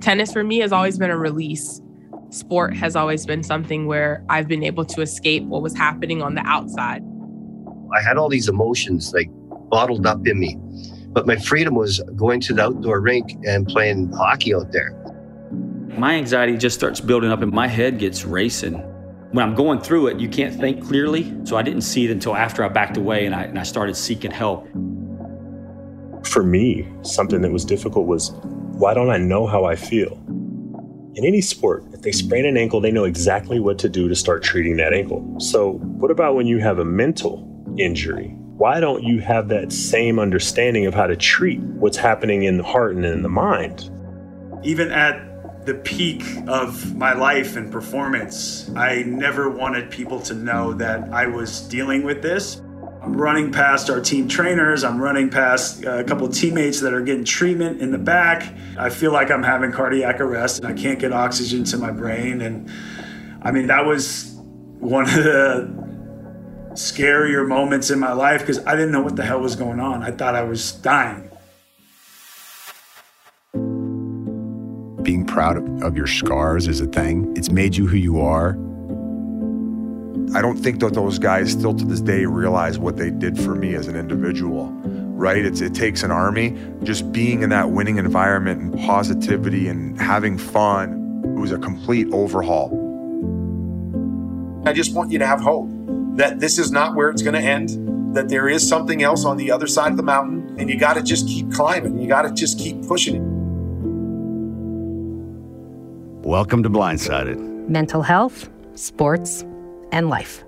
tennis for me has always been a release. Sport has always been something where I've been able to escape what was happening on the outside. I had all these emotions like bottled up in me. But my freedom was going to the outdoor rink and playing hockey out there. My anxiety just starts building up and my head gets racing. When I'm going through it, you can't think clearly. So I didn't see it until after I backed away and I, and I started seeking help. For me, something that was difficult was why don't I know how I feel? In any sport, if they sprain an ankle, they know exactly what to do to start treating that ankle. So, what about when you have a mental injury? why don't you have that same understanding of how to treat what's happening in the heart and in the mind? Even at the peak of my life and performance, I never wanted people to know that I was dealing with this. I'm running past our team trainers. I'm running past uh, a couple teammates that are getting treatment in the back. I feel like I'm having cardiac arrest and I can't get oxygen to my brain. And I mean, that was one of the scarier moments in my life because I didn't know what the hell was going on. I thought I was dying. Being proud of, of your scars is a thing. It's made you who you are. I don't think that those guys still to this day realize what they did for me as an individual, right? It's, it takes an army. Just being in that winning environment and positivity and having fun, it was a complete overhaul. I just want you to have hope that this is not where it's going to end, that there is something else on the other side of the mountain, and you got to just keep climbing. You got to just keep pushing it. Welcome to Blindsided Mental health, sports, and life.